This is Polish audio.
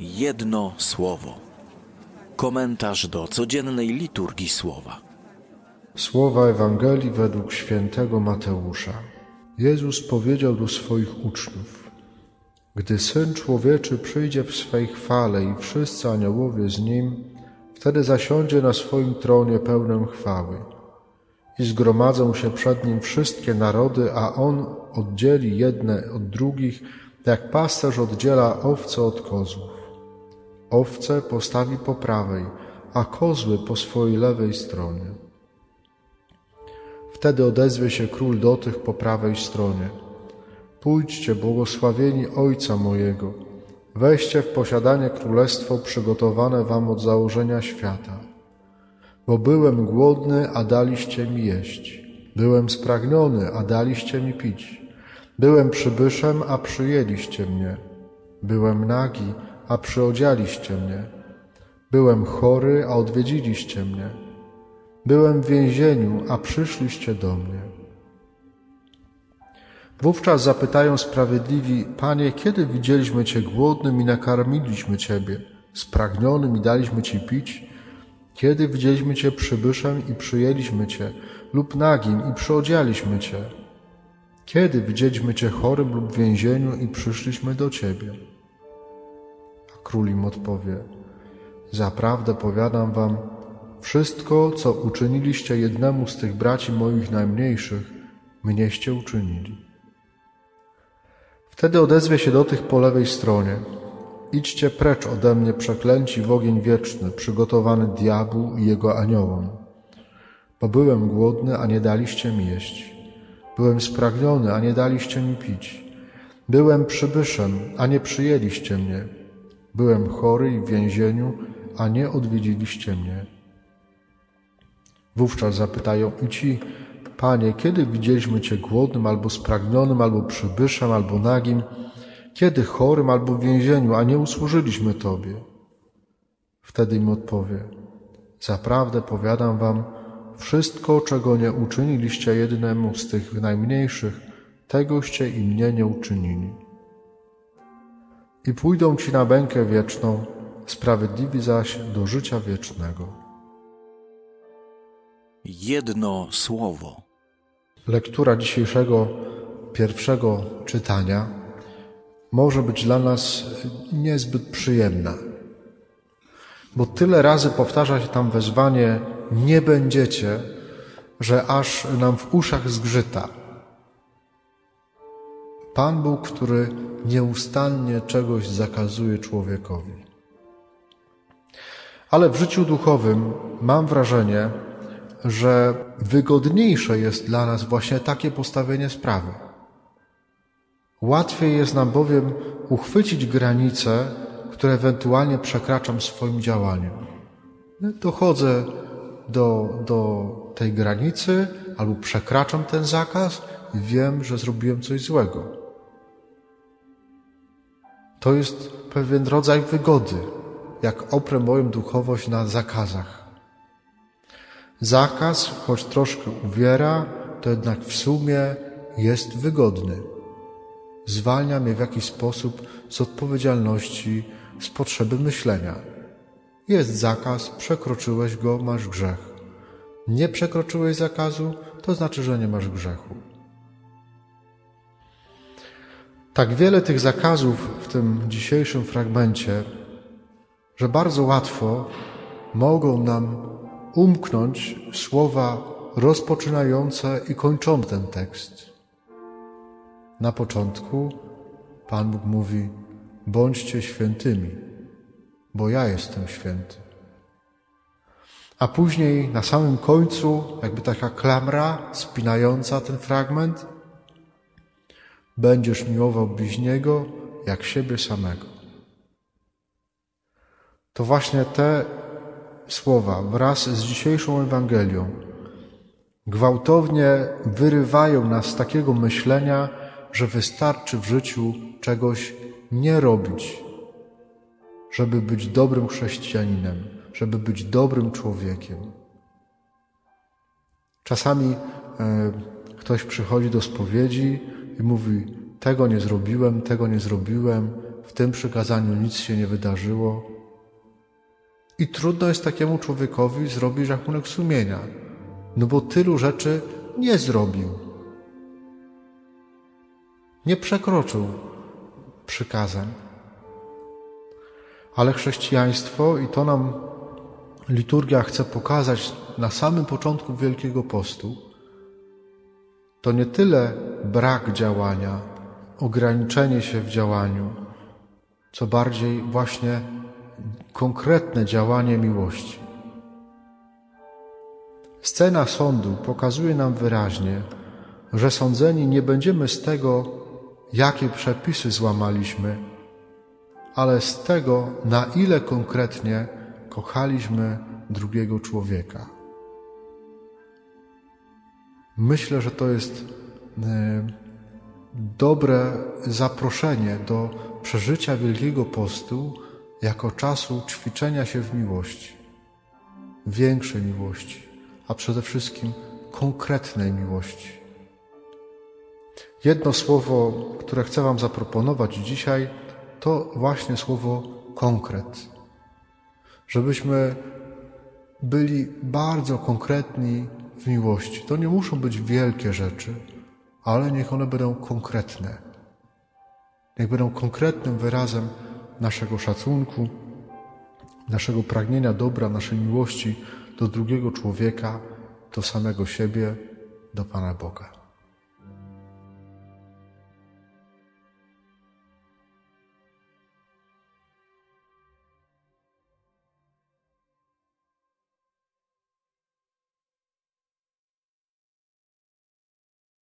Jedno słowo. Komentarz do codziennej liturgii słowa. Słowa Ewangelii według świętego Mateusza. Jezus powiedział do swoich uczniów: Gdy syn człowieczy przyjdzie w swej chwale i wszyscy aniołowie z nim, wtedy zasiądzie na swoim tronie pełnym chwały. I zgromadzą się przed nim wszystkie narody, a on oddzieli jedne od drugich, jak pasterz oddziela owce od kozłów. Owce postawi po prawej, a kozły po swojej lewej stronie. Wtedy odezwie się król do tych po prawej stronie. Pójdźcie, błogosławieni Ojca mojego, weźcie w posiadanie królestwo przygotowane wam od założenia świata. Bo byłem głodny, a daliście mi jeść. Byłem spragniony, a daliście mi pić. Byłem przybyszem, a przyjęliście mnie. Byłem nagi, a przyodzialiście mnie. Byłem chory, a odwiedziliście mnie. Byłem w więzieniu, a przyszliście do mnie. Wówczas zapytają sprawiedliwi, Panie, kiedy widzieliśmy Cię głodnym i nakarmiliśmy Ciebie, spragnionym i daliśmy Ci pić? Kiedy widzieliśmy Cię przybyszem i przyjęliśmy Cię, lub nagim i przyodzialiśmy Cię? Kiedy widzieliśmy Cię chorym lub w więzieniu i przyszliśmy do Ciebie? Król im odpowie, Zaprawdę powiadam Wam, wszystko, co uczyniliście jednemu z tych braci moich najmniejszych, mnieście uczynili. Wtedy odezwie się do tych po lewej stronie. Idźcie precz ode mnie, przeklęci w ogień wieczny, przygotowany diabłu i jego aniołom. Bo byłem głodny, a nie daliście mi jeść. Byłem spragniony, a nie daliście mi pić. Byłem przybyszem, a nie przyjęliście mnie. Byłem chory i w więzieniu, a nie odwiedziliście mnie. Wówczas zapytają i ci, Panie, kiedy widzieliśmy Cię głodnym, albo spragnionym, albo przybyszem, albo nagim, kiedy chorym, albo w więzieniu, a nie usłużyliśmy Tobie? Wtedy im odpowie, zaprawdę powiadam Wam, wszystko, czego nie uczyniliście jednemu z tych najmniejszych, tegoście i mnie nie uczynili. I pójdą Ci na bękę wieczną, sprawiedliwi zaś do życia wiecznego. Jedno słowo. Lektura dzisiejszego pierwszego czytania może być dla nas niezbyt przyjemna, bo tyle razy powtarza się tam wezwanie nie będziecie, że aż nam w uszach zgrzyta. Pan Bóg, który nieustannie czegoś zakazuje człowiekowi. Ale w życiu duchowym mam wrażenie, że wygodniejsze jest dla nas właśnie takie postawienie sprawy. Łatwiej jest nam bowiem uchwycić granice, które ewentualnie przekraczam swoim działaniem. Dochodzę do, do tej granicy albo przekraczam ten zakaz i wiem, że zrobiłem coś złego. To jest pewien rodzaj wygody, jak oprę moją duchowość na zakazach. Zakaz, choć troszkę uwiera, to jednak w sumie jest wygodny. Zwalnia mnie w jakiś sposób z odpowiedzialności, z potrzeby myślenia. Jest zakaz, przekroczyłeś go, masz grzech. Nie przekroczyłeś zakazu, to znaczy, że nie masz grzechu. Tak wiele tych zakazów w tym dzisiejszym fragmencie, że bardzo łatwo mogą nam umknąć słowa rozpoczynające i kończące ten tekst. Na początku Pan Bóg mówi: bądźcie świętymi, bo ja jestem święty. A później na samym końcu, jakby taka klamra spinająca ten fragment, będziesz miłował bliźniego jak siebie samego. To właśnie te słowa wraz z dzisiejszą Ewangelią gwałtownie wyrywają nas z takiego myślenia, że wystarczy w życiu czegoś nie robić, żeby być dobrym chrześcijaninem, żeby być dobrym człowiekiem. Czasami e, ktoś przychodzi do spowiedzi i mówi: Tego nie zrobiłem, tego nie zrobiłem, w tym przykazaniu nic się nie wydarzyło. I trudno jest takiemu człowiekowi zrobić rachunek sumienia, no bo tylu rzeczy nie zrobił. Nie przekroczył przykazań. Ale chrześcijaństwo, i to nam liturgia chce pokazać na samym początku Wielkiego Postu, to nie tyle brak działania, ograniczenie się w działaniu, co bardziej właśnie konkretne działanie miłości. Scena sądu pokazuje nam wyraźnie, że sądzeni nie będziemy z tego, jakie przepisy złamaliśmy, ale z tego, na ile konkretnie kochaliśmy drugiego człowieka. Myślę, że to jest dobre zaproszenie do przeżycia Wielkiego Postu jako czasu ćwiczenia się w miłości, większej miłości, a przede wszystkim konkretnej miłości. Jedno słowo, które chcę Wam zaproponować dzisiaj, to właśnie słowo konkret. Żebyśmy byli bardzo konkretni w miłości. To nie muszą być wielkie rzeczy, ale niech one będą konkretne. Niech będą konkretnym wyrazem naszego szacunku, naszego pragnienia dobra, naszej miłości do drugiego człowieka, do samego siebie, do Pana Boga.